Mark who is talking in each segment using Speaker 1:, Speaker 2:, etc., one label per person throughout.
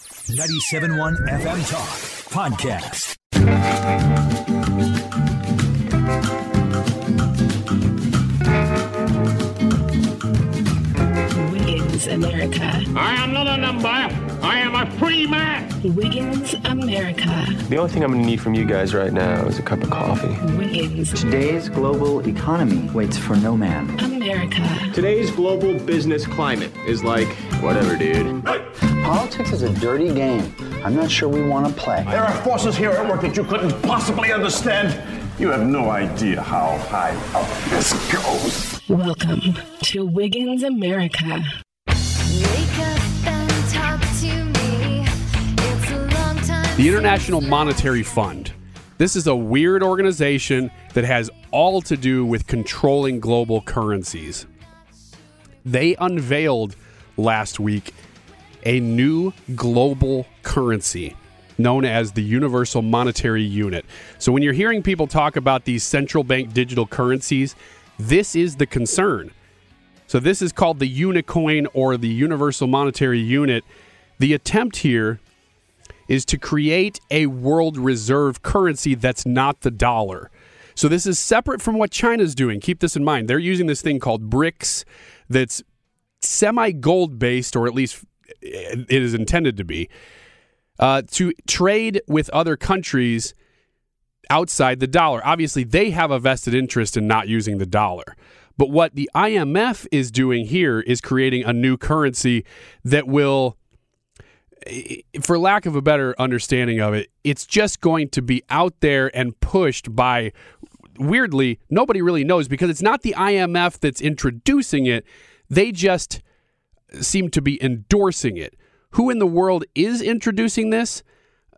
Speaker 1: 97.1 FM Talk Podcast.
Speaker 2: Wiggins America.
Speaker 3: I am not a number. I am a free man.
Speaker 2: Wiggins America.
Speaker 4: The only thing I'm going to need from you guys right now is a cup of coffee.
Speaker 2: Wiggins
Speaker 5: Today's global economy waits for no man.
Speaker 2: America.
Speaker 6: Today's global business climate is like, whatever, dude.
Speaker 5: Politics is a dirty game. I'm not sure we want to play.
Speaker 7: There are forces here at work that you couldn't possibly understand. You have no idea how high up this goes.
Speaker 2: Welcome to Wiggins America.
Speaker 8: The International Monetary Fund. This is a weird organization that has all to do with controlling global currencies. They unveiled last week a new global currency known as the Universal Monetary Unit. So when you're hearing people talk about these central bank digital currencies, this is the concern. So this is called the Unicoin or the Universal Monetary Unit. The attempt here is to create a world reserve currency that's not the dollar. So this is separate from what China's doing. Keep this in mind. They're using this thing called BRICS that's semi gold based, or at least it is intended to be, uh, to trade with other countries outside the dollar. Obviously, they have a vested interest in not using the dollar. But what the IMF is doing here is creating a new currency that will for lack of a better understanding of it, it's just going to be out there and pushed by weirdly, nobody really knows because it's not the IMF that's introducing it. They just seem to be endorsing it. Who in the world is introducing this?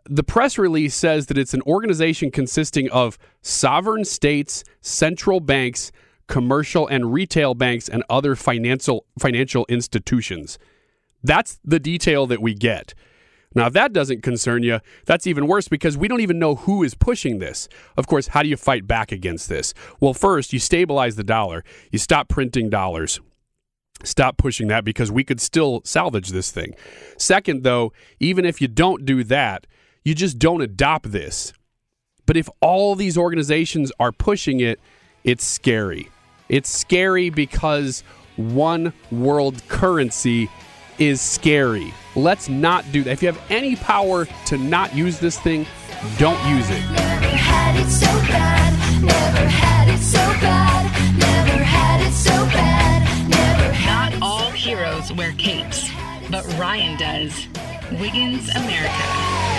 Speaker 8: The press release says that it's an organization consisting of sovereign states, central banks, commercial and retail banks, and other financial financial institutions. That's the detail that we get. Now, if that doesn't concern you, that's even worse because we don't even know who is pushing this. Of course, how do you fight back against this? Well, first, you stabilize the dollar, you stop printing dollars. Stop pushing that because we could still salvage this thing. Second, though, even if you don't do that, you just don't adopt this. But if all these organizations are pushing it, it's scary. It's scary because one world currency is scary. Let's not do that. If you have any power to not use this thing, don't use it.
Speaker 9: Never had it so bad. Never had it so bad. Never had it so bad. Never had
Speaker 2: Not all heroes wear capes, but Ryan does. Wiggins America.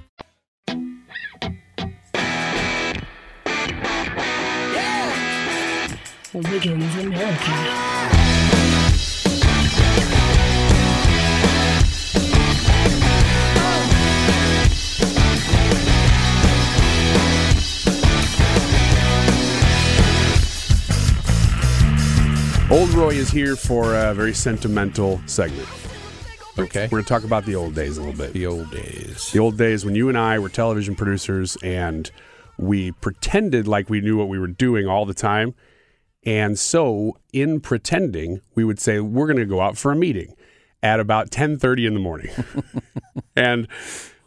Speaker 2: America.
Speaker 8: Old Roy is here for a very sentimental segment.
Speaker 10: Okay.
Speaker 8: We're going to talk about the old days a little bit.
Speaker 10: The old days.
Speaker 8: The old days when you and I were television producers and we pretended like we knew what we were doing all the time. And so, in pretending, we would say we're going to go out for a meeting at about 10:30 in the morning. and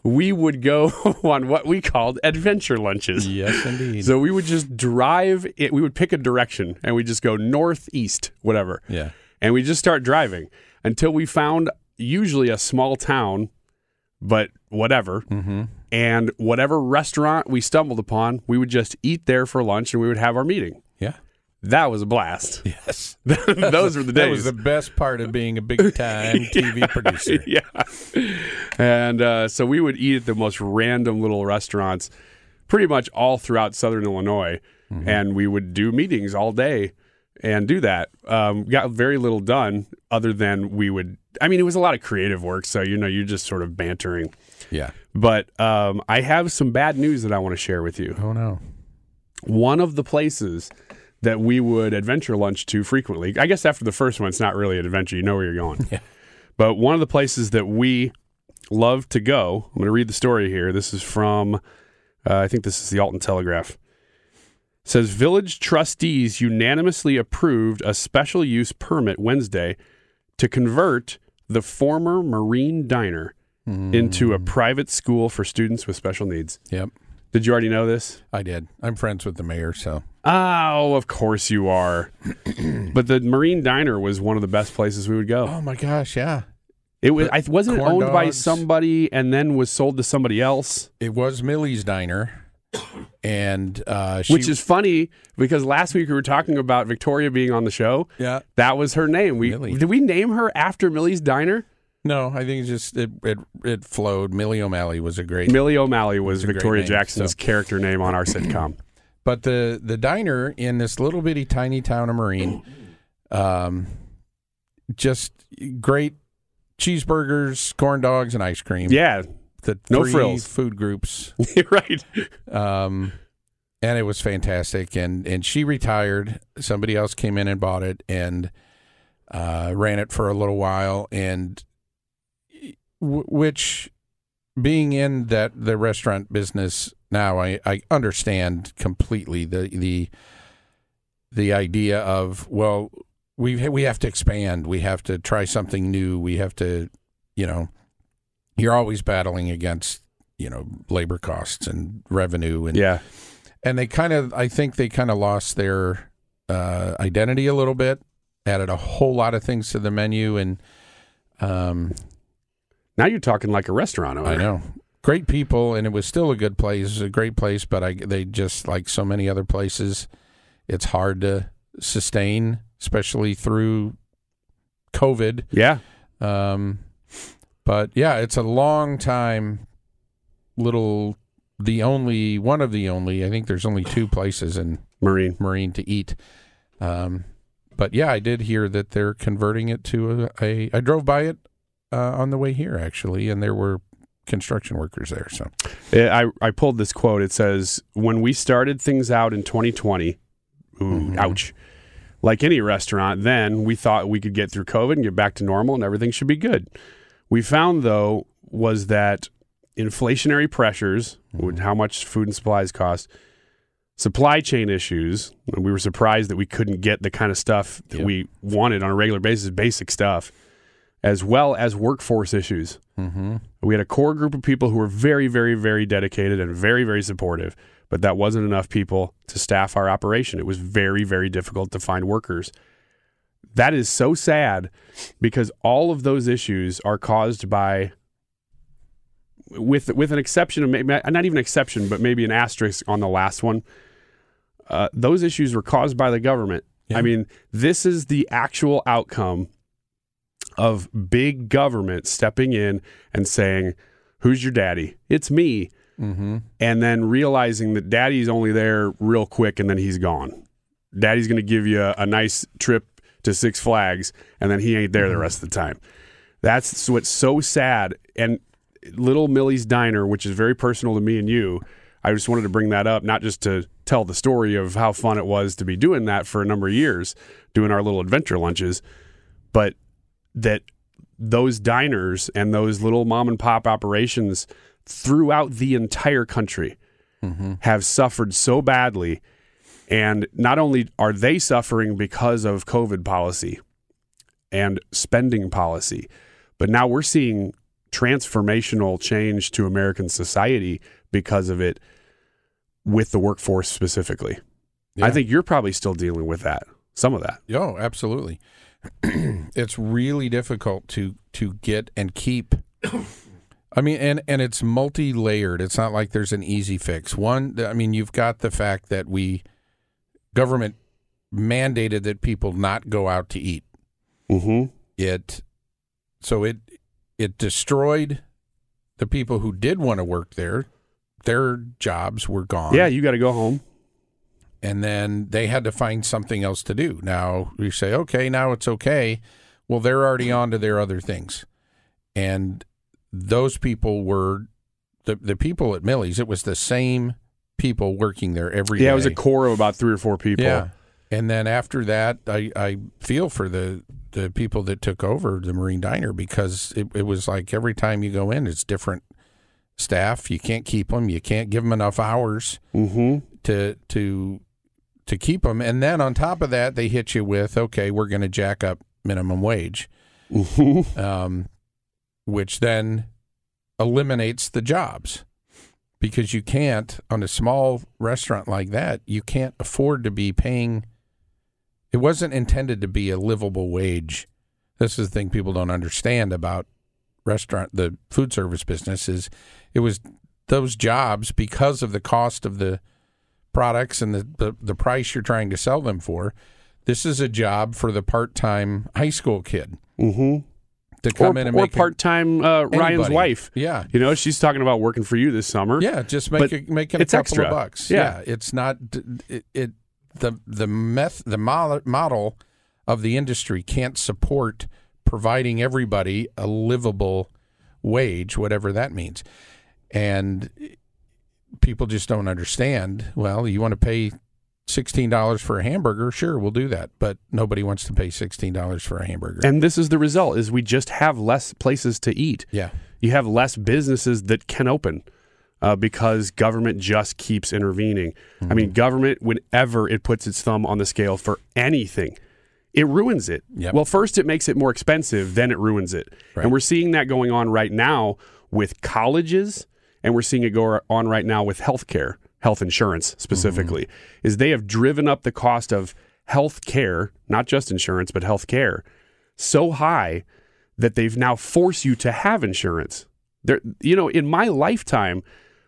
Speaker 8: we would go on what we called adventure lunches.
Speaker 10: Yes, indeed.
Speaker 8: So we would just drive it, we would pick a direction and we just go northeast, whatever.
Speaker 10: Yeah.
Speaker 8: And we just start driving until we found usually a small town, but whatever.
Speaker 10: Mm-hmm.
Speaker 8: And whatever restaurant we stumbled upon, we would just eat there for lunch and we would have our meeting.
Speaker 10: Yeah.
Speaker 8: That was a blast.
Speaker 10: Yes.
Speaker 8: Those were the days.
Speaker 10: That was the best part of being a big time TV producer.
Speaker 8: yeah. And uh, so we would eat at the most random little restaurants pretty much all throughout Southern Illinois.
Speaker 10: Mm-hmm.
Speaker 8: And we would do meetings all day and do that. Um, got very little done other than we would, I mean, it was a lot of creative work. So, you know, you're just sort of bantering.
Speaker 10: Yeah.
Speaker 8: But um, I have some bad news that I want to share with you.
Speaker 10: Oh, no.
Speaker 8: One of the places that we would adventure lunch to frequently, I guess after the first one, it's not really an adventure. You know where you're going.
Speaker 10: Yeah.
Speaker 8: But one of the places that we love to go, I'm going to read the story here. This is from, uh, I think this is the Alton Telegraph. Says village trustees unanimously approved a special use permit Wednesday to convert the former Marine Diner into a mm. private school for students with special needs.
Speaker 10: Yep.
Speaker 8: Did you already know this?
Speaker 10: I did. I'm friends with the mayor, so.
Speaker 8: Oh, of course you are. but the Marine Diner was one of the best places we would go.
Speaker 10: Oh, my gosh. Yeah.
Speaker 8: It was. I wasn't owned by somebody and then was sold to somebody else.
Speaker 10: It was Millie's Diner. And uh, she,
Speaker 8: Which is funny because last week we were talking about Victoria being on the show.
Speaker 10: Yeah.
Speaker 8: That was her name. We
Speaker 10: Millie.
Speaker 8: did we name her after Millie's Diner?
Speaker 10: No, I think it's just it it, it flowed. Millie O'Malley was a great
Speaker 8: Millie O'Malley was
Speaker 10: great
Speaker 8: Victoria
Speaker 10: name,
Speaker 8: Jackson's
Speaker 10: so.
Speaker 8: character name on our sitcom.
Speaker 10: But the the diner in this little bitty tiny town of Marine, um, just great cheeseburgers, corn dogs, and ice cream.
Speaker 8: Yeah,
Speaker 10: the
Speaker 8: no
Speaker 10: three
Speaker 8: frills.
Speaker 10: food groups.
Speaker 8: right.
Speaker 10: Um, and it was fantastic. And and she retired. Somebody else came in and bought it and uh, ran it for a little while. And w- which, being in that the restaurant business now, I, I understand completely the the the idea of well, we we have to expand. We have to try something new. We have to, you know, you're always battling against you know labor costs and revenue and
Speaker 8: Yeah.
Speaker 10: and they kind of I think they kind of lost their uh, identity a little bit. Added a whole lot of things to the menu and um,
Speaker 8: Now you're talking like a restaurant owner.
Speaker 10: I know. Great people, and it was still a good place. It was a great place, but I they just like so many other places, it's hard to sustain, especially through COVID.
Speaker 8: Yeah.
Speaker 10: Um, but yeah, it's a long time. Little, the only one of the only. I think there's only two places in
Speaker 8: Marine
Speaker 10: Marine to eat. Um, but yeah, I did hear that they're converting it to a. a I drove by it uh, on the way here actually, and there were construction workers there. So
Speaker 8: I, I pulled this quote. It says, When we started things out in 2020, ooh, ouch. Like any restaurant, then we thought we could get through COVID and get back to normal and everything should be good. We found, though, was that inflationary pressures, with how much food and supplies cost, supply chain issues. We were surprised that we couldn't get the kind of stuff that we wanted on a regular basis, basic stuff, as well as workforce issues.
Speaker 10: Mm-hmm.
Speaker 8: We had a core group of people who were very, very, very dedicated and very, very supportive, but that wasn't enough people to staff our operation. It was very, very difficult to find workers. That is so sad because all of those issues are caused by with with an exception of maybe not even exception, but maybe an asterisk on the last one. Uh, those issues were caused by the government. I mean, this is the actual outcome of big government stepping in and saying, "Who's your daddy? It's me."
Speaker 10: Mm-hmm.
Speaker 8: And then realizing that daddy's only there real quick and then he's gone. Daddy's going to give you a, a nice trip to Six Flags and then he ain't there the mm-hmm. rest of the time. That's what's so sad. And Little Millie's Diner, which is very personal to me and you, I just wanted to bring that up, not just to tell the story of how fun it was to be doing that for a number of years, doing our little adventure lunches, but that those diners and those little mom and pop operations throughout the entire country mm-hmm. have suffered so badly. And not only are they suffering because of COVID policy and spending policy, but now we're seeing transformational change to American society because of it with the workforce specifically. I think you're probably still dealing with that, some of that.
Speaker 10: Oh, absolutely. it's really difficult to to get and keep. I mean, and and it's multi layered. It's not like there's an easy fix. One, I mean, you've got the fact that we government mandated that people not go out to eat.
Speaker 8: Mm-hmm.
Speaker 10: It so it it destroyed the people who did want to work there. Their jobs were gone.
Speaker 8: Yeah, you got to go home.
Speaker 10: and then they had to find something else to do. Now you say, okay, now it's okay. Well, they're already on to their other things, and those people were the the people at Millie's. It was the same people working there every day.
Speaker 8: Yeah, it was a core of about three or four people.
Speaker 10: Yeah, and then after that, I I feel for the the people that took over the Marine Diner because it, it was like every time you go in, it's different staff. You can't keep them. You can't give them enough hours
Speaker 8: Mm-hmm.
Speaker 10: to to to keep them. And then on top of that, they hit you with, okay, we're going to jack up minimum wage, um, which then eliminates the jobs because you can't on a small restaurant like that. You can't afford to be paying. It wasn't intended to be a livable wage. This is the thing people don't understand about restaurant, the food service business is it was those jobs because of the cost of the products and the, the, the price you're trying to sell them for. This is a job for the part time high school kid
Speaker 8: Mm-hmm.
Speaker 10: To come
Speaker 8: or,
Speaker 10: in and
Speaker 8: or
Speaker 10: make
Speaker 8: part-time uh, Ryan's wife.
Speaker 10: Yeah.
Speaker 8: you know she's talking about working for you this summer.
Speaker 10: Yeah, just make a, making a couple
Speaker 8: extra.
Speaker 10: of bucks.
Speaker 8: Yeah.
Speaker 10: it's not it, it the the meth the model of the industry can't support providing everybody a livable wage, whatever that means, and people just don't understand. Well, you want to pay sixteen dollars for a hamburger? Sure, we'll do that, but nobody wants to pay sixteen dollars for a hamburger.
Speaker 8: And this is the result: is we just have less places to eat.
Speaker 10: Yeah.
Speaker 8: you have less businesses that can open uh, because government just keeps intervening. I
Speaker 10: Mm-hmm.
Speaker 8: mean, government, whenever it puts its thumb on the scale for anything, it ruins it.
Speaker 10: Yep.
Speaker 8: Well, first it makes it more expensive, then it ruins it. And we're seeing that going on right now with colleges, and we're seeing it go on right now with healthcare, health insurance specifically. Is they have driven up the cost of health care, not just insurance, but health care, so high that they've now forced you to have insurance. There, you know, in my lifetime,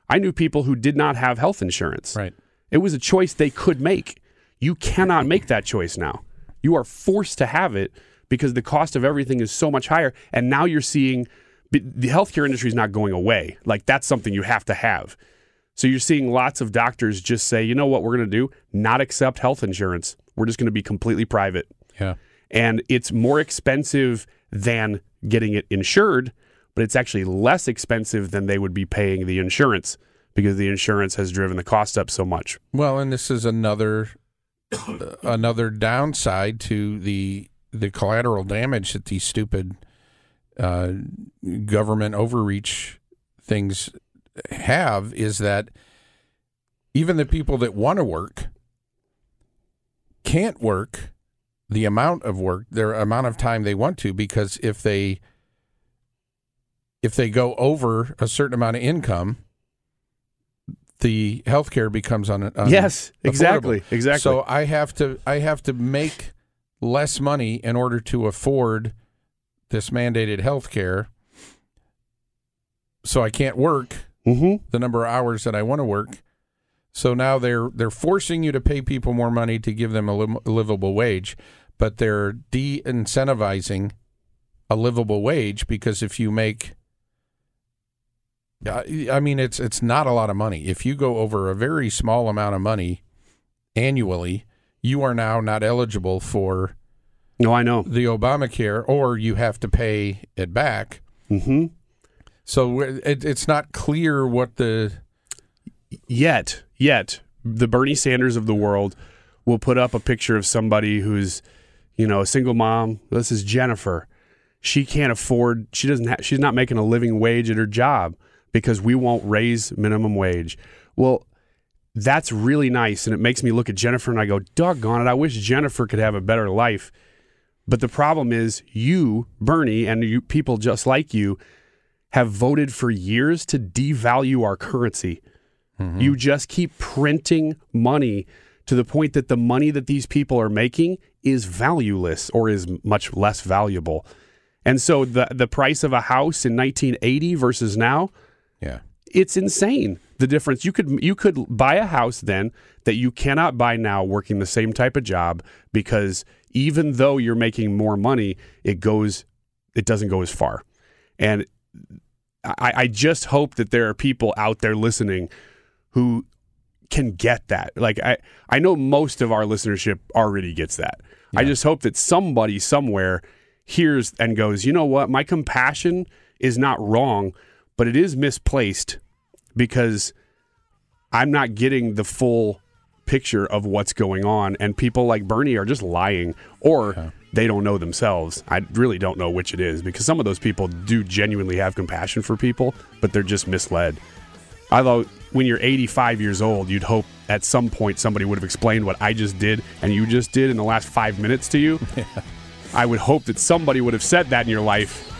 Speaker 8: I knew people who did not have health insurance.
Speaker 10: Right.
Speaker 8: It was a choice they could make. You cannot make that choice now. You are forced to have it because the cost of everything is so much higher. And now you're seeing the healthcare industry is not going away. Like that's something you have to have. So you're seeing lots of doctors just say, you know what we're going to do? Not accept health insurance. We're just going to be completely private.
Speaker 10: Yeah.
Speaker 8: And it's more expensive than getting it insured, but it's actually less expensive than they would be paying the insurance because the insurance has driven the cost up so much.
Speaker 10: Well, and this is another another downside to the the collateral damage that these stupid uh, government overreach things have is that even the people that want to work can't work the amount of work, their amount of time they want to, because if they if they go over a certain amount of income, the health care becomes un, un-
Speaker 8: Yes,
Speaker 10: affordable.
Speaker 8: exactly, exactly.
Speaker 10: So I have to I have to make less money in order to afford this mandated health care. So I can't work
Speaker 8: Mm-hmm.
Speaker 10: the number of hours that I want to work. So now they're they're forcing you to pay people more money to give them a li- livable wage, but they're de-incentivizing a livable wage because if you make I I mean it's it's not a lot of money. If you go over a very small amount of money annually, you are now not eligible for
Speaker 8: No, I know.
Speaker 10: the Obamacare or you have to pay it back.
Speaker 8: Mm-hmm.
Speaker 10: So uh, it, it's not clear what the
Speaker 8: Yet, yet, the Bernie Sanders of the world will put up a picture of somebody who's, you know, a single mom. This is Jennifer. She can't afford. She doesn't. Ha- she's not making a living wage at her job because we won't raise minimum wage. Well, that's really nice, and it makes me look at Jennifer and I go, "Doggone it! I wish Jennifer could have a better life." But the problem is, you, Bernie, and you people just like you, have voted for years to devalue our currency. Mm-hmm. You just keep printing money to the point that the money that these people are making is valueless or is much less valuable. And so the the price of a house in 1980 versus now,
Speaker 10: yeah.
Speaker 8: it's insane. The difference you could you could buy a house then that you cannot buy now working the same type of job because even though you're making more money, it goes it doesn't go as far. And I, I just hope that there are people out there listening who can get that. Like I, I know most of our listenership already gets that. I just hope that somebody somewhere hears and goes, you know what, my compassion is not wrong, but it is misplaced because I'm not getting the full picture of what's going on, and people like Bernie are just lying. Or they don't know themselves. I really don't know which it is because some of those people do genuinely have compassion for people, but they're just misled. I Although when you're 85 years old, you'd hope at some point somebody would have explained what I just did and you just did in the last five minutes to you. I would hope that somebody would have said that in your life,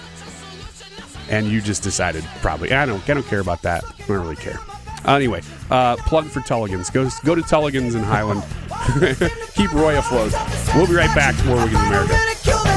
Speaker 8: and you just decided probably. I don't. I don't care about that. I don't really care. Anyway, uh, plug for Tulligans. Go go to Tulligans in Highland. Keep Roy afloat. We'll be right back. More Wiggins America.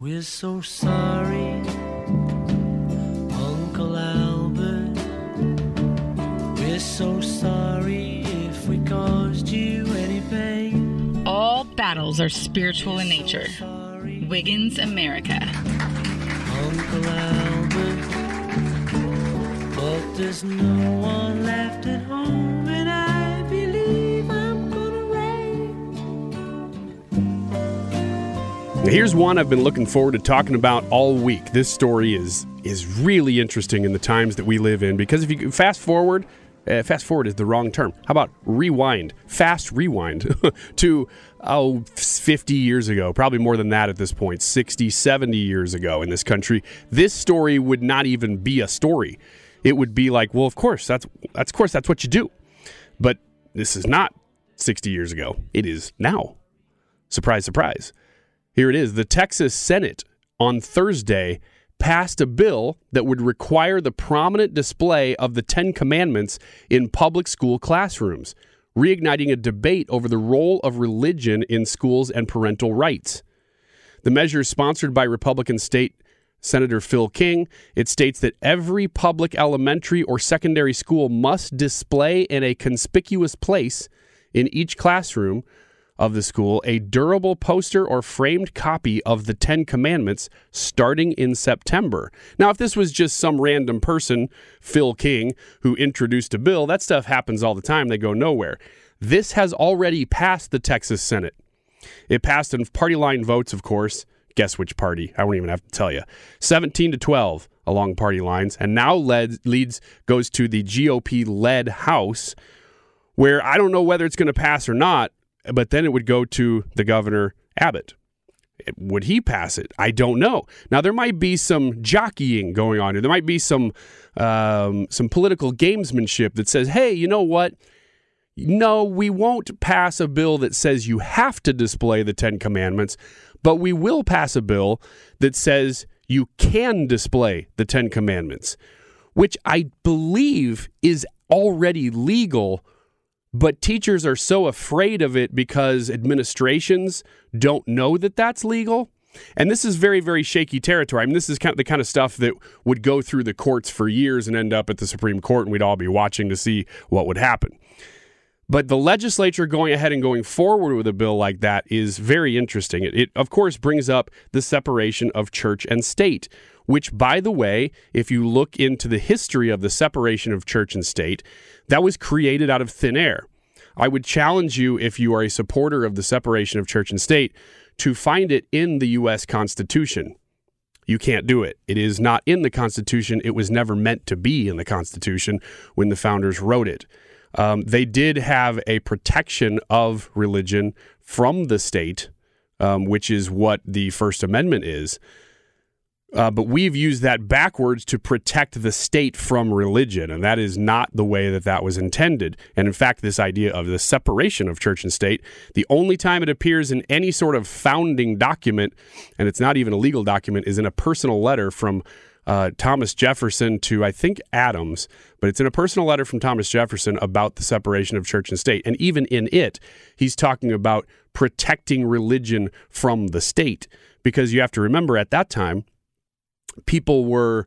Speaker 11: We're so sorry, Uncle Albert. We're so sorry if we caused you any pain.
Speaker 2: All battles are spiritual in nature. Wiggins America.
Speaker 11: Uncle Albert. But there's no one left at home,
Speaker 8: Here's one I've been looking forward to talking about all week. This story is is really interesting in the times that we live in because if you fast forward, uh, fast forward is the wrong term. How about rewind? Fast rewind to oh 50 years ago, probably more than that at this point, 60, 70 years ago in this country. This story would not even be a story. It would be like, well, of course, that's that's of course that's what you do. But this is not 60 years ago. It is now. Surprise, surprise. Here it is. The Texas Senate on Thursday passed a bill that would require the prominent display of the Ten Commandments in public school classrooms, reigniting a debate over the role of religion in schools and parental rights. The measure is sponsored by Republican State Senator Phil King. It states that every public elementary or secondary school must display in a conspicuous place in each classroom of the school a durable poster or framed copy of the Ten Commandments starting in September. Now, if this was just some random person, Phil King, who introduced a bill, that stuff happens all the time. They go nowhere. This has already passed the Texas Senate. It passed in party line votes, of course. Guess which party? I won't even have to tell you. 17 to 12 along party lines. And now led, leads goes to the GOP led House, where I don't know whether it's going to pass or not, but then it would go to the governor Abbott. Would he pass it? I don't know. Now there might be some jockeying going on here. There might be some um, some political gamesmanship that says, "Hey, you know what? No, we won't pass a bill that says you have to display the Ten Commandments, but we will pass a bill that says you can display the Ten Commandments, which I believe is already legal." But teachers are so afraid of it because administrations don't know that that's legal. And this is very, very shaky territory. I mean, this is kind of the kind of stuff that would go through the courts for years and end up at the Supreme Court, and we'd all be watching to see what would happen. But the legislature going ahead and going forward with a bill like that is very interesting. It, it, of course, brings up the separation of church and state, which, by the way, if you look into the history of the separation of church and state, that was created out of thin air. I would challenge you, if you are a supporter of the separation of church and state, to find it in the U.S. Constitution. You can't do it. It is not in the Constitution. It was never meant to be in the Constitution when the founders wrote it. Um, they did have a protection of religion from the state, um, which is what the First Amendment is. Uh, but we've used that backwards to protect the state from religion, and that is not the way that that was intended. And in fact, this idea of the separation of church and state, the only time it appears in any sort of founding document, and it's not even a legal document, is in a personal letter from uh, Thomas Jefferson to, I think, Adams, but it's in a personal letter from Thomas Jefferson about the separation of church and state. And even in it, he's talking about protecting religion from the state. Because you have to remember at that time, people were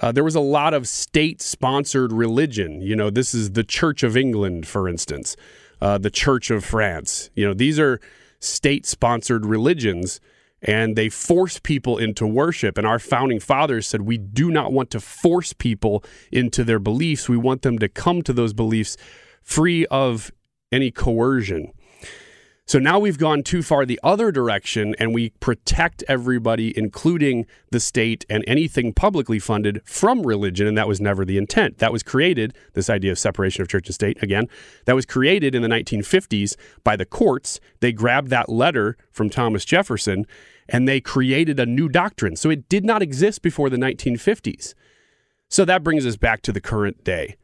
Speaker 8: uh, there was a lot of state sponsored religion. You know, this is the Church of England, for instance, uh, the Church of France. You know, these are state sponsored religions and they force people into worship. And our founding fathers said, we do not want to force people into their beliefs. We want them to come to those beliefs free of any coercion. So now we've gone too far the other direction and we protect everybody, including the state and anything publicly funded from religion. And that was never the intent. That was created, this idea of separation of church and state, again, that was created in the 1950s by the courts. They grabbed that letter from Thomas Jefferson and they created a new doctrine. So it did not exist before the 1950s. So that brings us back to the current day.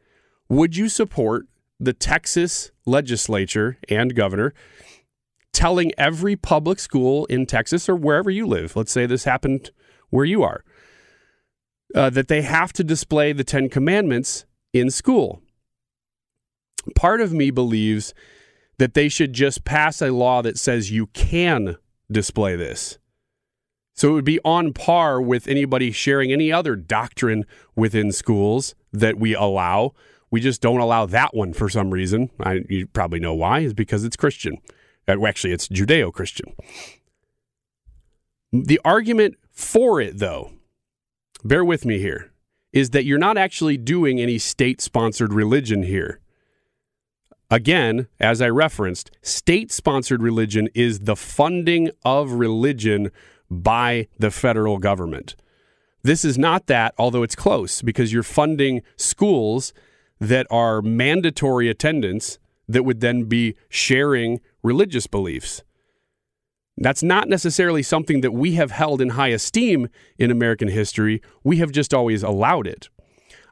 Speaker 8: Would you support the Texas legislature and governor? Telling every public school in Texas or wherever you live, let's say this happened where you are, uh, that they have to display the Ten Commandments in school. Part of me believes that they should just pass a law that says you can display this. So it would be on par with anybody sharing any other doctrine within schools that we allow. We just don't allow that one for some reason. I, you probably know why, is because it's Christian. Uh, Actually, it's Judeo Christian. The argument for it, though, bear with me here, is that you're not actually doing any state sponsored religion here. Again, as I referenced, state sponsored religion is the funding of religion by the federal government. This is not that, although it's close, because you're funding schools that are mandatory attendance that would then be sharing religious beliefs. That's not necessarily something that we have held in high esteem in American history. We have just always allowed it.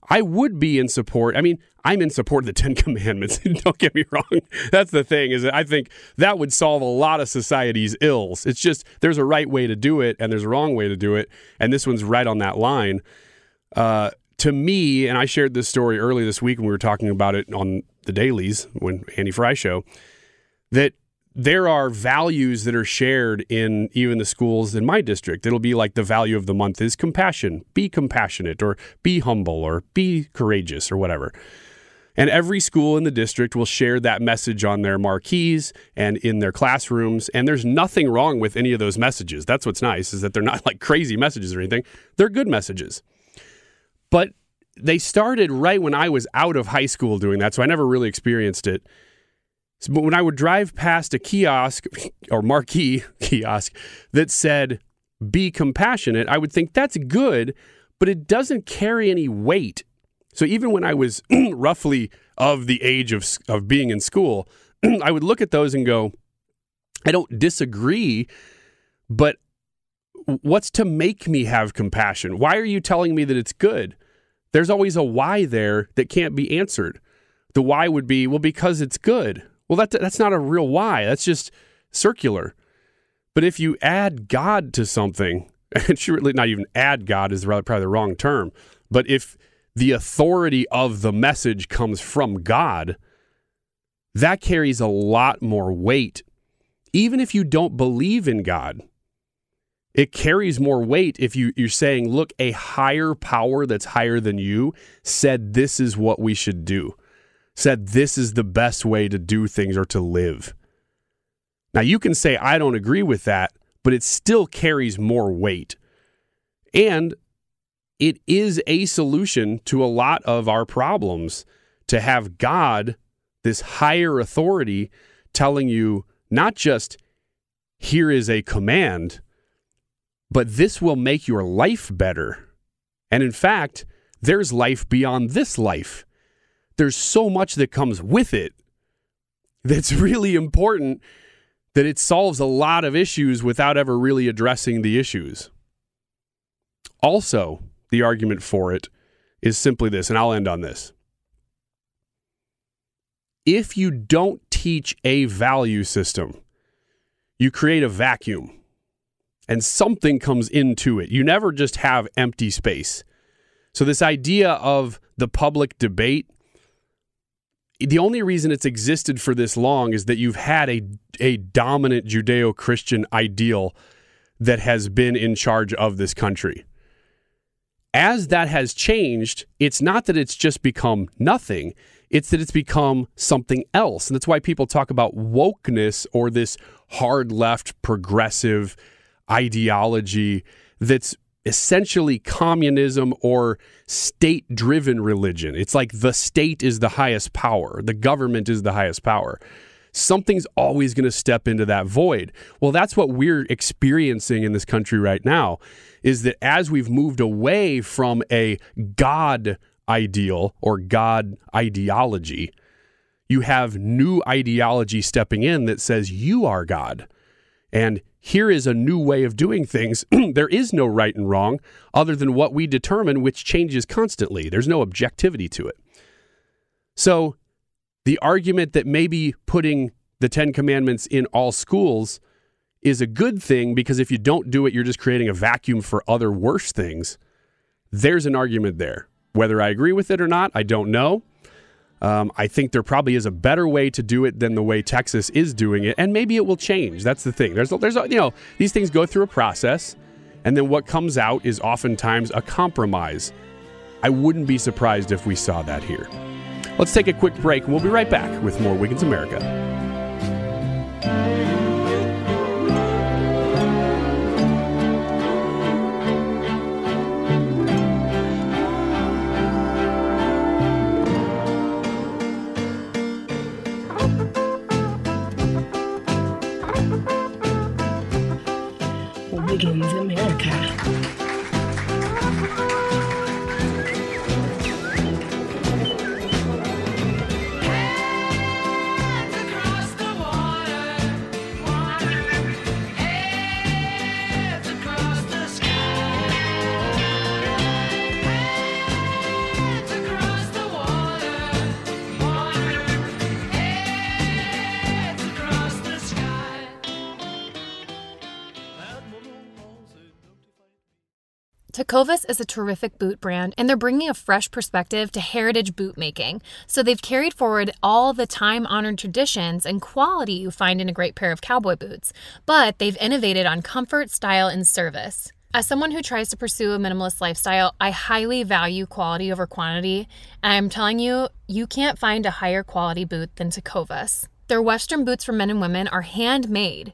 Speaker 8: I would be in support. I mean, I'm in support of the Ten Commandments. Don't get me wrong. That's the thing is that I think that would solve a lot of society's ills. It's just there's a right way to do it and there's a wrong way to do it, and this one's right on that line. Uh, to me, and I shared this story early this week when we were talking about it on the dailies when Andy Fry show, that there are values that are shared in even the schools in my district. It'll be like the value of the month is compassion, be compassionate, or be humble, or be courageous, or whatever. And every school in the district will share that message on their marquees and in their classrooms. And there's nothing wrong with any of those messages. That's what's nice is that they're not like crazy messages or anything. They're good messages. But they started right when I was out of high school doing that. So I never really experienced it. But when I would drive past a kiosk or marquee kiosk that said, be compassionate, I would think that's good, but it doesn't carry any weight. So even when I was roughly of the age of, of being in school, I would look at those and go, I don't disagree, but what's to make me have compassion? Why are you telling me that it's good? There's always a why there that can't be answered. The why would be, well, because it's good. Well, that, that's not a real why. That's just circular. But if you add God to something, and surely not even add God is rather probably the wrong term, but if the authority of the message comes from God, that carries a lot more weight. Even if you don't believe in God, it carries more weight if you, you're saying, look, a higher power that's higher than you said this is what we should do said this is the best way to do things or to live. Now, you can say, I don't agree with that, but it still carries more weight. And it is a solution to a lot of our problems to have God, this higher authority, telling you not just, here is a command, but this will make your life better. And in fact, there's life beyond this life there's so much that comes with it that's really important that it solves a lot of issues without ever really addressing the issues. Also, the argument for it is simply this, and I'll end on this. If you don't teach a value system, you create a vacuum and something comes into it. You never just have empty space. So, this idea of the public debate the only reason it's existed for this long is that you've had a a dominant Judeo-Christian ideal that has been in charge of this country. As that has changed, it's not that it's just become nothing, it's that it's become something else. And that's why people talk about wokeness or this hard left progressive ideology that's essentially communism or state driven religion. It's like the state is the highest power, the government is the highest power. Something's always going to step into that void. Well, that's what we're experiencing in this country right now is that as we've moved away from a God ideal or God ideology, you have new ideology stepping in that says you are God. And here is a new way of doing things. there is no right and wrong other than what we determine, which changes constantly. There's no objectivity to it. So, the argument that maybe putting the Ten Commandments in all schools is a good thing because if you don't do it, you're just creating a vacuum for other worse things. There's an argument there. Whether I agree with it or not, I don't know. Um, I think there probably is a better way to do it than the way Texas is doing it, and maybe it will change. That's the thing. There's, there's, you know, these things go through a process, and then what comes out is oftentimes a compromise. I wouldn't be surprised if we saw that here. Let's take a quick break, and we'll be right back with more Wiggins America.
Speaker 2: Wiggins America.
Speaker 12: Tecovas is a terrific boot brand, and they're bringing a fresh perspective to heritage boot making. So they've carried forward all the time honored traditions and quality you find in a great pair of cowboy boots, but they've innovated on comfort, style, and service. As someone who tries to pursue a minimalist lifestyle, I highly value quality over quantity, and I'm telling you, you can't find a higher quality boot than Tecovas. Their Western boots for men and women are handmade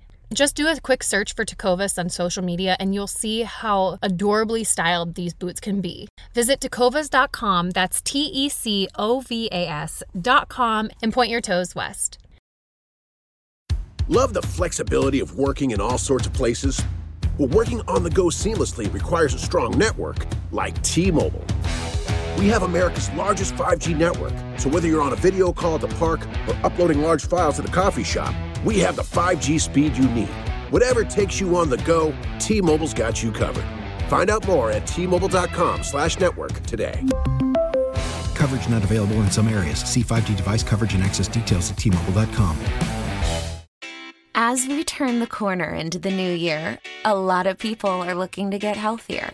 Speaker 12: Just do a quick search for Tecovas on social media and you'll see how adorably styled these boots can be. Visit tecovas.com, that's T E C O V A S.com, and point your toes west.
Speaker 13: Love the flexibility of working in all sorts of places? Well, working on the go seamlessly requires a strong network like T Mobile. We have America's largest 5G network, so whether you're on a video call at the park or uploading large files at a coffee shop, we have the 5G speed you need. Whatever takes you on the go, T-Mobile's got you covered. Find out more at T-Mobile.com slash network today.
Speaker 14: Coverage not available in some areas. See 5G device coverage and access details at T-Mobile.com.
Speaker 15: As we turn the corner into the new year, a lot of people are looking to get healthier.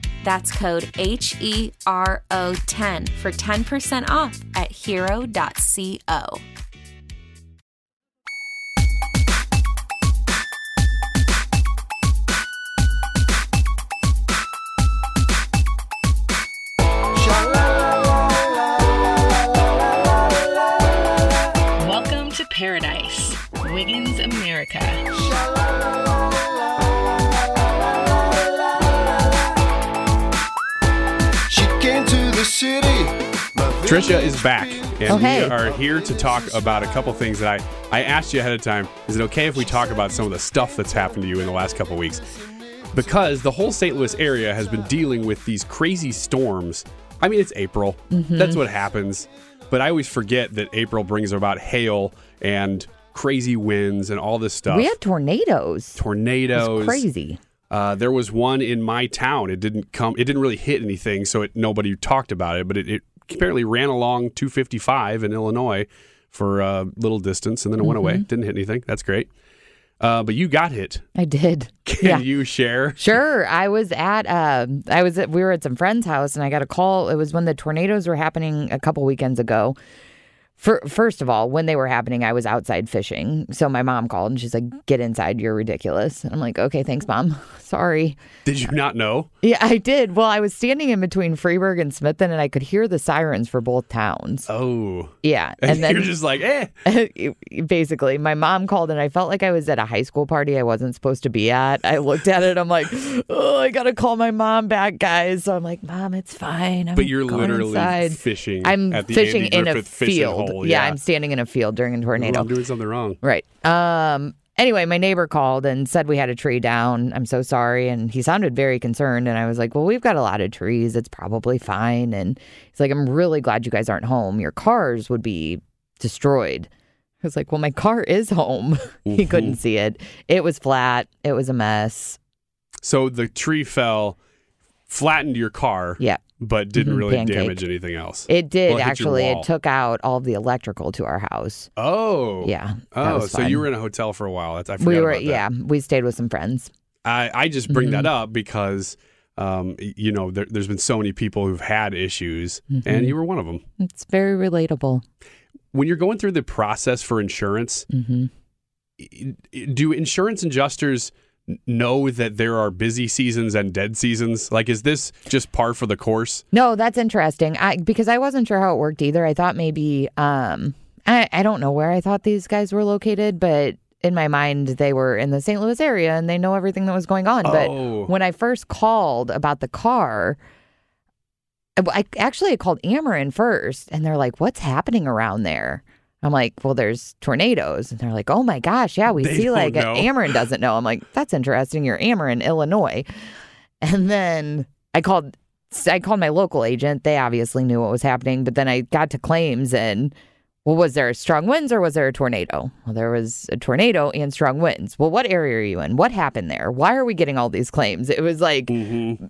Speaker 15: That's code H E R O 10 for 10% off at hero.co.
Speaker 2: Welcome to Paradise, Wiggins America.
Speaker 8: Trisha is back, and
Speaker 16: hey.
Speaker 8: we are here to talk about a couple things that I, I asked you ahead of time. Is it okay if we talk about some of the stuff that's happened to you in the last couple weeks? Because the whole St. Louis area has been dealing with these crazy storms. I mean, it's April.
Speaker 16: Mhm.
Speaker 8: That's what happens. But I always forget that April brings about hail and crazy winds and all this stuff.
Speaker 16: We had tornadoes.
Speaker 8: tornadoes.
Speaker 16: It's crazy.
Speaker 8: Uh, there was one in my town. It didn't come. It didn't really hit anything, so it, nobody talked about it. But it, it apparently ran along 255 in Illinois for a little distance, and then it went away.
Speaker 16: Mhm.
Speaker 8: Didn't hit anything. That's great. Uh, but you got hit.
Speaker 16: I did.
Speaker 8: Can
Speaker 16: yeah.
Speaker 8: you share?
Speaker 16: Sure. I was at um I was at we were at some friend's house and I got a call. It was when the tornadoes were happening a couple weekends ago. For, first of all, when they were happening, I was outside fishing. So my mom called and she's like, "Get inside, you're ridiculous." And I'm like, "Okay, thanks, mom. Sorry."
Speaker 8: Did you not know?
Speaker 16: Yeah, I did. Well, I was standing in between Freeburg and Smithton, and I could hear the sirens for both towns.
Speaker 8: Oh.
Speaker 16: Yeah,
Speaker 8: And,
Speaker 16: and then
Speaker 8: you're just like, eh.
Speaker 16: basically my mom called and i felt like i was at a high school party i wasn't supposed to be at i looked at it i'm like oh i gotta call my mom back guys so i'm like mom it's fine I'm
Speaker 8: But you're literally
Speaker 16: inside.
Speaker 8: fishing.
Speaker 16: i'm
Speaker 8: at the
Speaker 16: fishing in a field
Speaker 8: hole,
Speaker 16: yeah.
Speaker 8: yeah.
Speaker 16: i'm standing in a field during a tornado
Speaker 8: I'm doing something wrong.
Speaker 16: right um anyway my neighbor called and said we had a tree down i'm so sorry and he sounded very concerned and i was like well we've got a lot of trees it's probably fine and he's like i'm really glad you guys aren't home your cars would be destroyed. I was like, well, my car is home. he couldn't see it. It was flat. It was a mess.
Speaker 8: So the tree fell, flattened your car.
Speaker 16: Yeah.
Speaker 8: But didn't
Speaker 16: Mhm,
Speaker 8: really
Speaker 16: pancaked.
Speaker 8: damage anything else.
Speaker 16: It did
Speaker 8: Well, hit your
Speaker 16: actually. It took out all of the electrical to our house.
Speaker 8: Oh.
Speaker 16: Yeah,
Speaker 8: Oh, so you were in a hotel for a while. That's I forgot
Speaker 16: We were,
Speaker 8: about that.
Speaker 16: yeah, we stayed with some friends.
Speaker 8: I, I just bring that
Speaker 16: Mhm.
Speaker 8: up because, um, you know, there, there's been so many people who've had issues,
Speaker 16: Mhm.
Speaker 8: and you were one of them.
Speaker 16: It's very relatable.
Speaker 8: When you're going through the process for insurance,
Speaker 16: hmm
Speaker 8: i- i- do insurance adjusters n- know that there are busy seasons and dead seasons? Like, is this just par for the course?
Speaker 16: No, that's interesting. I because I wasn't sure how it worked either. I thought maybe um I, I don't know where I thought these guys were located, but in my mind they were in the St. Louis area and they know everything that was going on.
Speaker 8: Oh.
Speaker 16: But when I first called about the car, I I actually called Ameren first and they're like, What's happening around there? I'm like, Well, there's tornadoes. And they're like, Oh my gosh, yeah, we
Speaker 8: They
Speaker 16: see like
Speaker 8: know.
Speaker 16: Ameren doesn't know. I'm like, That's interesting. You're Ameren, Illinois. And then I called I called my local agent. They obviously knew what was happening, but then I got to claims and well, was there strong winds or was there a tornado? Well, there was a tornado and strong winds. Well, what area are you in? What happened there? Why are we getting all these claims? It was like mm-hmm.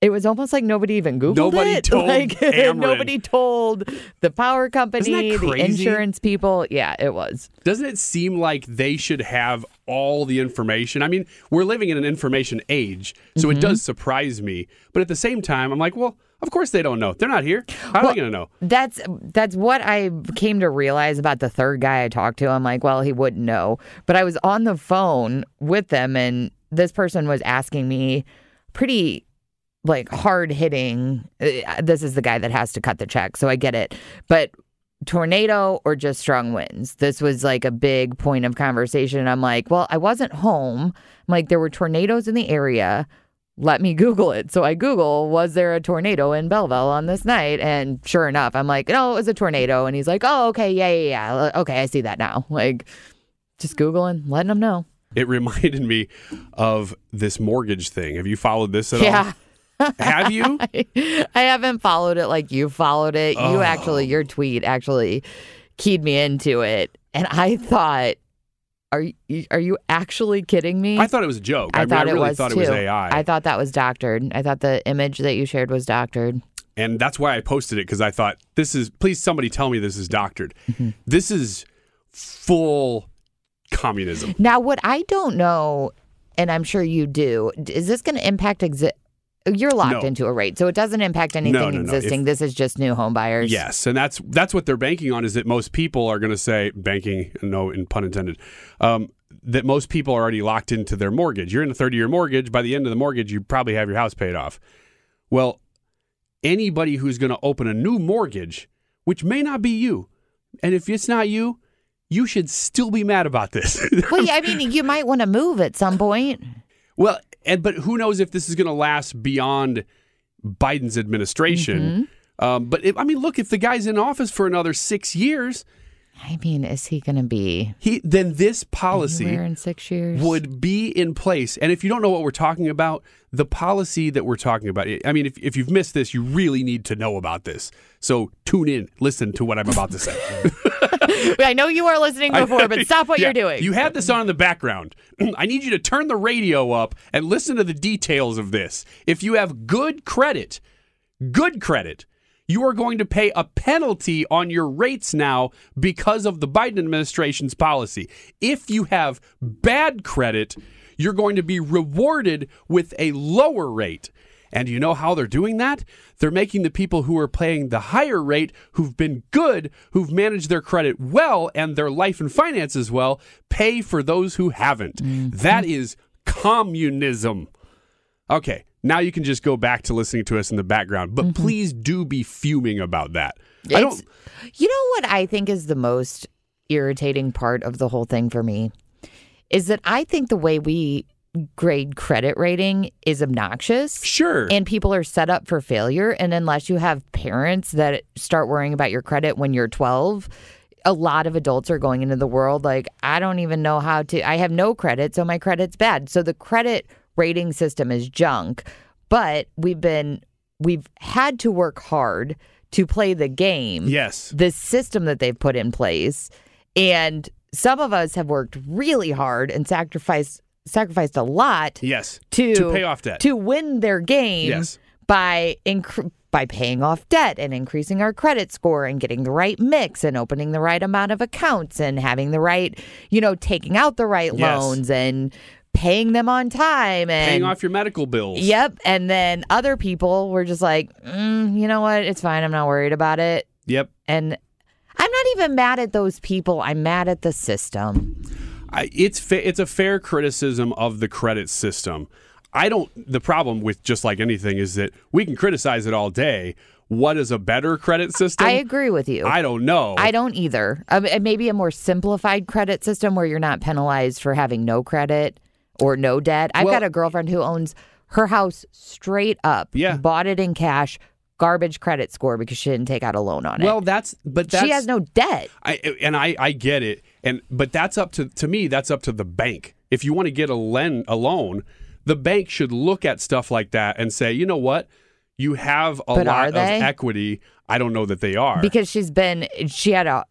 Speaker 16: It was almost like nobody even Googled
Speaker 8: Nobody
Speaker 16: it.
Speaker 8: told
Speaker 16: like nobody told the power company, the insurance people. Yeah, it was.
Speaker 8: Doesn't it seem like they should have all the information? I mean, we're living in an information age, so
Speaker 16: Mm-hmm.
Speaker 8: it does surprise me. But at the same time, I'm like, well, of course they don't know. They're not here. How are
Speaker 16: Well,
Speaker 8: they going to know?
Speaker 16: That's that's what I came to realize about the third guy I talked to. I'm like, well, he wouldn't know. But I was on the phone with them and this person was asking me pretty like hard hitting uh, this is the guy that has to cut the check. So I get it. But tornado or just strong winds. This was like a big point of conversation. I'm like, well, I wasn't home. I'm like, there were tornadoes in the area. Let me Google it. So I Google, was there a tornado in Belleville on this night? And sure enough, I'm like, no, it was a tornado. And he's like, oh, okay, yeah, yeah, yeah. Okay, I see that now. Like, just Googling, letting them know.
Speaker 8: It reminded me of this mortgage thing. Have you followed this at
Speaker 16: Yeah.
Speaker 8: all? Have you?
Speaker 16: I haven't followed it like you followed it.
Speaker 8: Oh.
Speaker 16: You actually, your tweet actually keyed me into it, and I thought, are you are you actually kidding me?
Speaker 8: I thought it was a joke. I,
Speaker 16: I thought
Speaker 8: I
Speaker 16: it
Speaker 8: really
Speaker 16: was
Speaker 8: thought
Speaker 16: too.
Speaker 8: it was AI.
Speaker 16: I thought that was doctored. I thought the image that you shared was doctored.
Speaker 8: and that's why I posted it because I thought this is please somebody tell me this is doctored.
Speaker 16: Mm-hmm.
Speaker 8: This is full communism.
Speaker 16: Now, what I don't know, and I'm sure you do, is this going to impact exi- You're locked
Speaker 8: No.
Speaker 16: into a rate, so it doesn't impact anything
Speaker 8: no, no.
Speaker 16: existing.
Speaker 8: If-
Speaker 16: this is just new home buyers.
Speaker 8: Yes, and that's that's what they're banking on is that most people are going to say banking, no in pun intended, um, that most people are already locked into their mortgage. You're in a 30 year mortgage. By the end of the mortgage, you probably have your house paid off. Well, anybody who's going to open a new mortgage, which may not be you, and if it's not you, you should still be mad about this.
Speaker 16: well, yeah, I mean, you might want to move at some point.
Speaker 8: Well, and but who knows if this is going to last beyond Biden's administration? Um, but if, I mean, look, if the guy's in office for another six years,
Speaker 16: I mean, is he going to be
Speaker 8: he then this policy
Speaker 16: in six years?
Speaker 8: would be in place. And if you don't know what we're talking about, the policy that we're talking about, I mean, if, if you've missed this, you really need to know about this. So tune in, listen to what I'm about to say.
Speaker 16: I know you are listening before, but stop what
Speaker 8: Yeah,
Speaker 16: you're doing.
Speaker 8: You had this on in the background. I need you to turn the radio up and listen to the details of this. If you have good credit, good credit, you are going to pay a penalty on your rates now because of the Biden administration's policy. If you have bad credit, you're going to be rewarded with a lower rate. And you know how they're doing that? They're making the people who are paying the higher rate, who've been good, who've managed their credit well and their life and finances well, pay for those who haven't. Mm-hmm. That is communism. Okay, now you can just go back to listening to us in the background, but mm-hmm. please do be fuming about that. I don't.
Speaker 16: You know what I think is the most irritating part of the whole thing for me is that I think the way we grade credit rating is obnoxious.
Speaker 8: Sure.
Speaker 16: And people are set up for failure. And unless you have parents that start worrying about your credit when you're 12, a lot of adults are going into the world like, I don't even know how to, I have no credit, so my credit's bad. So the credit rating system is junk. But we've been, we've had to work hard to play the game.
Speaker 8: Yes.
Speaker 16: The system that they've put in place. And some of us have worked really hard and sacrificed sacrificed a lot
Speaker 8: Yes.
Speaker 16: to
Speaker 8: to pay off debt.
Speaker 16: to win their game
Speaker 8: Yes.
Speaker 16: by by paying off debt and increasing our credit score and getting the right mix and opening the right amount of accounts and having the right you know taking out the right
Speaker 8: Yes.
Speaker 16: loans and paying them on time and
Speaker 8: Paying off your medical bills.
Speaker 16: Yep. And then other people were just like, mm, you know what? It's fine. I'm not worried about it.
Speaker 8: Yep.
Speaker 16: And I'm not even mad at those people. I'm mad at the system.
Speaker 8: I, it's fa- it's a fair criticism of the credit system. I don't. The problem with just like anything is that we can criticize it all day. What is a better credit system?
Speaker 16: I agree with you.
Speaker 8: I don't know.
Speaker 16: I don't either. Um, maybe a more simplified credit system where you're not penalized for having no credit or no debt. I've
Speaker 8: Well-
Speaker 16: got a girlfriend who owns her house straight up.
Speaker 8: Yeah.
Speaker 16: Bought it in cash, garbage credit score because she didn't take out a loan on it.
Speaker 8: Well, that's but that's
Speaker 16: she has no debt.
Speaker 8: I and I I get it, and but that's up to to me. That's up to the bank. If you want to get a len a loan, the bank should look at stuff like that and say, you know what, you have a
Speaker 16: But
Speaker 8: lot of equity. I don't know that they are
Speaker 16: because she's been she had a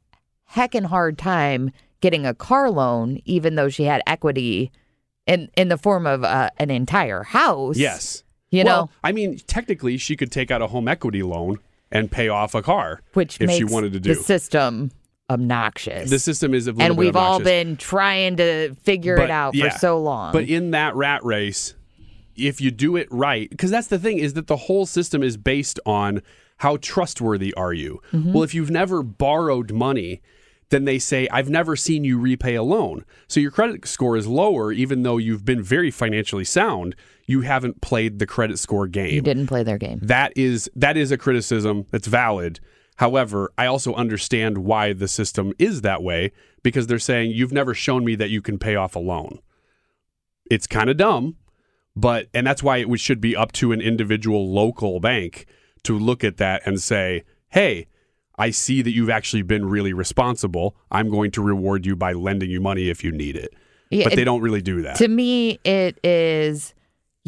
Speaker 16: heckin' hard time getting a car loan even though she had equity in in the form of uh, an entire house
Speaker 8: Yes.
Speaker 16: you
Speaker 8: well,
Speaker 16: know
Speaker 8: I mean, technically, she could take out a home equity loan and pay off a car,
Speaker 16: which
Speaker 8: if she wanted to do.
Speaker 16: the system obnoxious
Speaker 8: The system is a little
Speaker 16: and we've all been trying to figure it out
Speaker 8: yeah.
Speaker 16: for so long
Speaker 8: But in that rat race, if you do it right, because that's the thing is that the whole system is based on how trustworthy are you.
Speaker 16: Mm-hmm.
Speaker 8: Well, if you've never borrowed money, then they say, I've never seen you repay a loan. So your credit score is lower, even though you've been very financially sound. You haven't played the credit score game.
Speaker 16: you didn't play their game
Speaker 8: That is that is a criticism that's valid. However, I also understand why the system is that way because they're saying you've never shown me that you can pay off a loan. It's kind of dumb, but and that's why it should be up to an individual local bank to look at that and say, "Hey, I see that you've actually been really responsible. I'm going to reward you by lending you money if you need it."
Speaker 16: Yeah,
Speaker 8: but they don't really do that.
Speaker 16: to me it is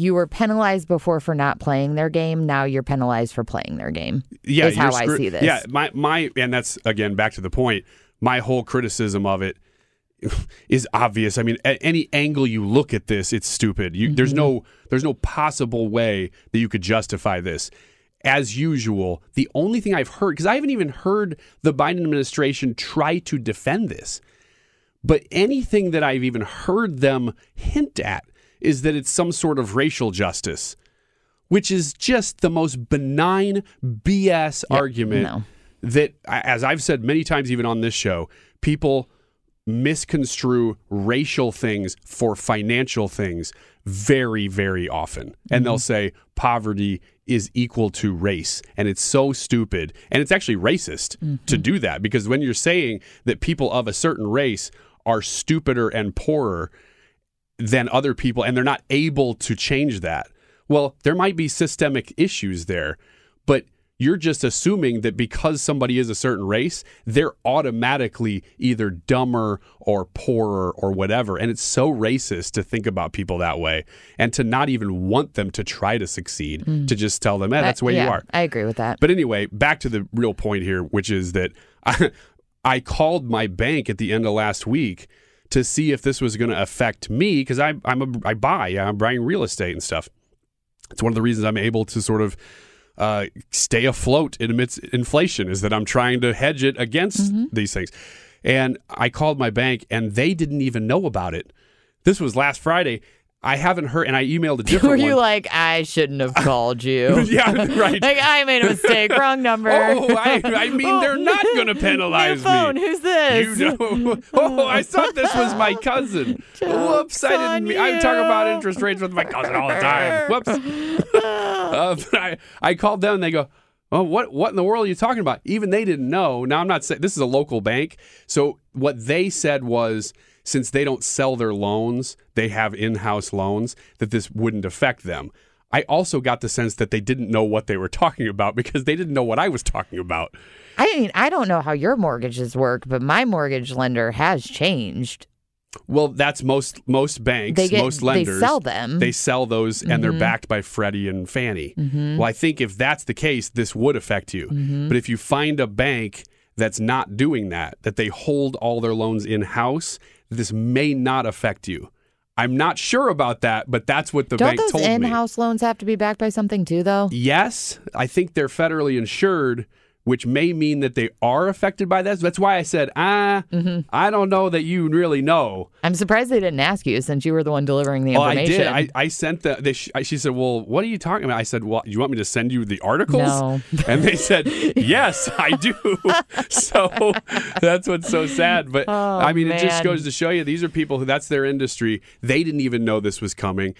Speaker 16: you were penalized before for not playing their game now you're penalized for playing their game
Speaker 8: yeah,
Speaker 16: is how
Speaker 8: you're
Speaker 16: i see this
Speaker 8: Yeah, my my and that's again back to the point. My whole criticism of it is obvious. I mean, at any angle you look at this, it's stupid. You, There's no mm-hmm. there's no possible way that you could justify this. As usual, the only thing I've heard because I haven't even heard the Biden administration try to defend this. But anything that I've even heard them hint at is that it's some sort of racial justice, which is just the most benign BS argument
Speaker 16: no.
Speaker 8: that, as I've said many times, even on this show, people misconstrue racial things for financial things very, very often. And mm-hmm. they'll say poverty is equal to race. And it's so stupid. And it's actually racist to mm-hmm. do that because when you're saying that people of a certain race are stupider and poorer than other people and they're not able to change that, well, there might be systemic issues there. But you're just assuming that because somebody is a certain race, they're automatically either dumber or poorer or whatever. And it's so racist to think about people that way and to not even want them to try to succeed, to just tell them, eh, that's the way
Speaker 16: Uh,
Speaker 8: you are.
Speaker 16: i agree with that
Speaker 8: But anyway, back to the real point here, which is that I, I called my bank at the end of last week to see if this was going to affect me because I'm a I buy I'm buying real estate and stuff. It's one of the reasons I'm able to sort of uh, stay afloat in amidst inflation is that I'm trying to hedge it against these things. And I called my bank and they didn't even know about it. This was last Friday. I haven't heard, and I emailed a different.
Speaker 16: were you
Speaker 8: one.
Speaker 16: like i shouldn't have called you
Speaker 8: yeah, right.
Speaker 16: like i made a mistake wrong number
Speaker 8: Oh, I, I mean, they're not going to penalize
Speaker 16: phone.
Speaker 8: me.
Speaker 16: Who's this?
Speaker 8: You know, oh, I thought this was my cousin. Whoops, I didn't. mean I talk about interest rates with my cousin all the time. Whoops. uh, but I, I called them and they go, "Oh, what? What in the world are you talking about?" Even they didn't know. Now I'm not saying this is a local bank, so what they said was. Since they don't sell their loans, they have in-house loans that this wouldn't affect them. I also got the sense that they didn't know what they were talking about because they didn't know what I was talking about.
Speaker 16: I mean, I don't know how your mortgages work, but my mortgage lender has changed.
Speaker 8: Well, that's most most banks,
Speaker 16: They get-
Speaker 8: most
Speaker 16: they
Speaker 8: lenders.
Speaker 16: sell them.
Speaker 8: They sell those, and they're
Speaker 16: Mhm.
Speaker 8: backed by Freddie and Fannie.
Speaker 16: Mhm.
Speaker 8: Well, I think if that's the case, this would affect you.
Speaker 16: Mhm.
Speaker 8: But if you find a bank that's not doing that, that they hold all their loans in house, this may not affect you. I'm not sure about that, but that's what the
Speaker 16: Don't
Speaker 8: bank
Speaker 16: those
Speaker 8: told me.
Speaker 16: in-house loans have to be backed by something too, though?
Speaker 8: Yes, I think they're federally insured, which may mean that they are affected by this. That's why I said, ah,
Speaker 16: Mm-hmm.
Speaker 8: I don't know that you really know.
Speaker 16: I'm surprised they didn't ask you since you were the one delivering the
Speaker 8: Oh, I did. I, I sent the. They, she said, "Well, what are you talking about?" I said, "Well, you want me to send you the articles?"
Speaker 16: No.
Speaker 8: And they said, "Yes, I do." so that's what's so sad. But
Speaker 16: Oh,
Speaker 8: I mean, it just goes to show you these are people who that's their industry. They didn't even know this was coming.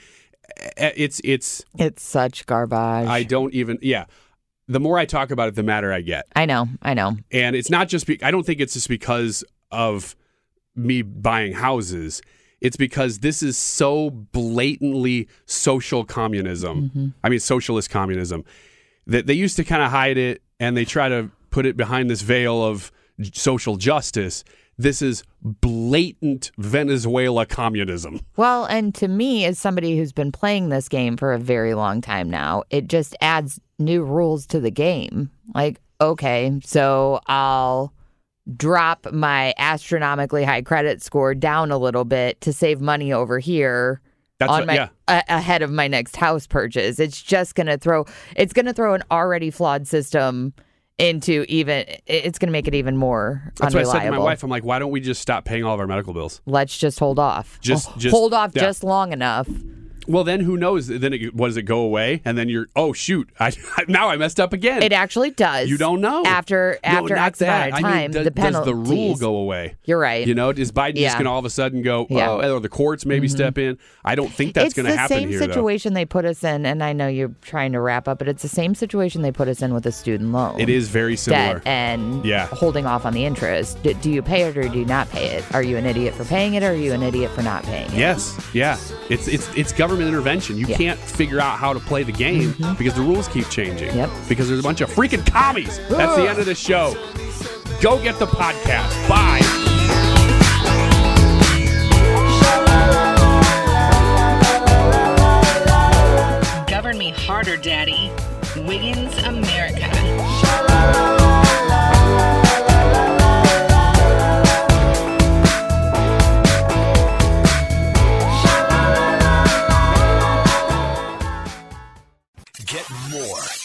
Speaker 8: It's it's.
Speaker 16: It's such garbage.
Speaker 8: I don't even. Yeah. The more I talk about it, the madder I get.
Speaker 16: I know. I know.
Speaker 8: And it's not just, be- I don't think it's just because of me buying houses. It's because this is so blatantly social communism. Mm-hmm. I mean, socialist communism. That they used to kind of hide it and they try to put it behind this veil of social justice. This is blatant Venezuela communism.
Speaker 16: Well, and to me, as somebody who's been playing this game for a very long time now, it just adds new rules to the game. Like, okay, so I'll drop my astronomically high credit score down a little bit to save money over here.
Speaker 8: That's
Speaker 16: on
Speaker 8: what-
Speaker 16: my
Speaker 8: yeah.
Speaker 16: a- ahead of my next house purchase. It's just going to throw it's going to throw an already flawed system into even it's going to make it even more
Speaker 8: That's what I said to my wife. I'm like, why don't we just stop paying all of our medical bills?
Speaker 16: Let's just hold off.
Speaker 8: Just-
Speaker 16: Oh,
Speaker 8: just-
Speaker 16: hold off
Speaker 8: yeah.
Speaker 16: just long enough.
Speaker 8: Well, then who knows? Then it, what does it go away? And then you're, oh shoot, I, now I messed up again.
Speaker 16: It actually does.
Speaker 8: You don't know
Speaker 16: after
Speaker 8: No,
Speaker 16: after
Speaker 8: not
Speaker 16: X amount of
Speaker 8: that. I
Speaker 16: time.
Speaker 8: mean, does,
Speaker 16: the
Speaker 8: does the rule go away?
Speaker 16: You're right.
Speaker 8: You know, is Biden
Speaker 16: Yeah.
Speaker 8: just going to all of a sudden go,
Speaker 16: Yeah.
Speaker 8: oh, or the courts maybe
Speaker 16: Mhm.
Speaker 8: step in? I don't think that's going to
Speaker 16: the
Speaker 8: happen
Speaker 16: same
Speaker 8: here. though.
Speaker 16: situation they put us in, and I know you're trying to wrap up, but it's the same situation they put us in with a student loan.
Speaker 8: It is very similar.
Speaker 16: Debt and
Speaker 8: Yeah.
Speaker 16: holding off on the interest. D- do you pay it or do you not pay it? Are you an idiot for paying it or are you an idiot for not paying it?
Speaker 8: Yes, yeah. It's it's it's government intervention. You
Speaker 16: Yeah.
Speaker 8: can't figure out how to play the game mm-hmm. because the rules keep changing.
Speaker 16: Yep.
Speaker 8: Because there's a bunch of freaking commies. That's the end of the show. Go get the podcast. Bye.
Speaker 2: Govern me harder, Daddy. Wiggins America.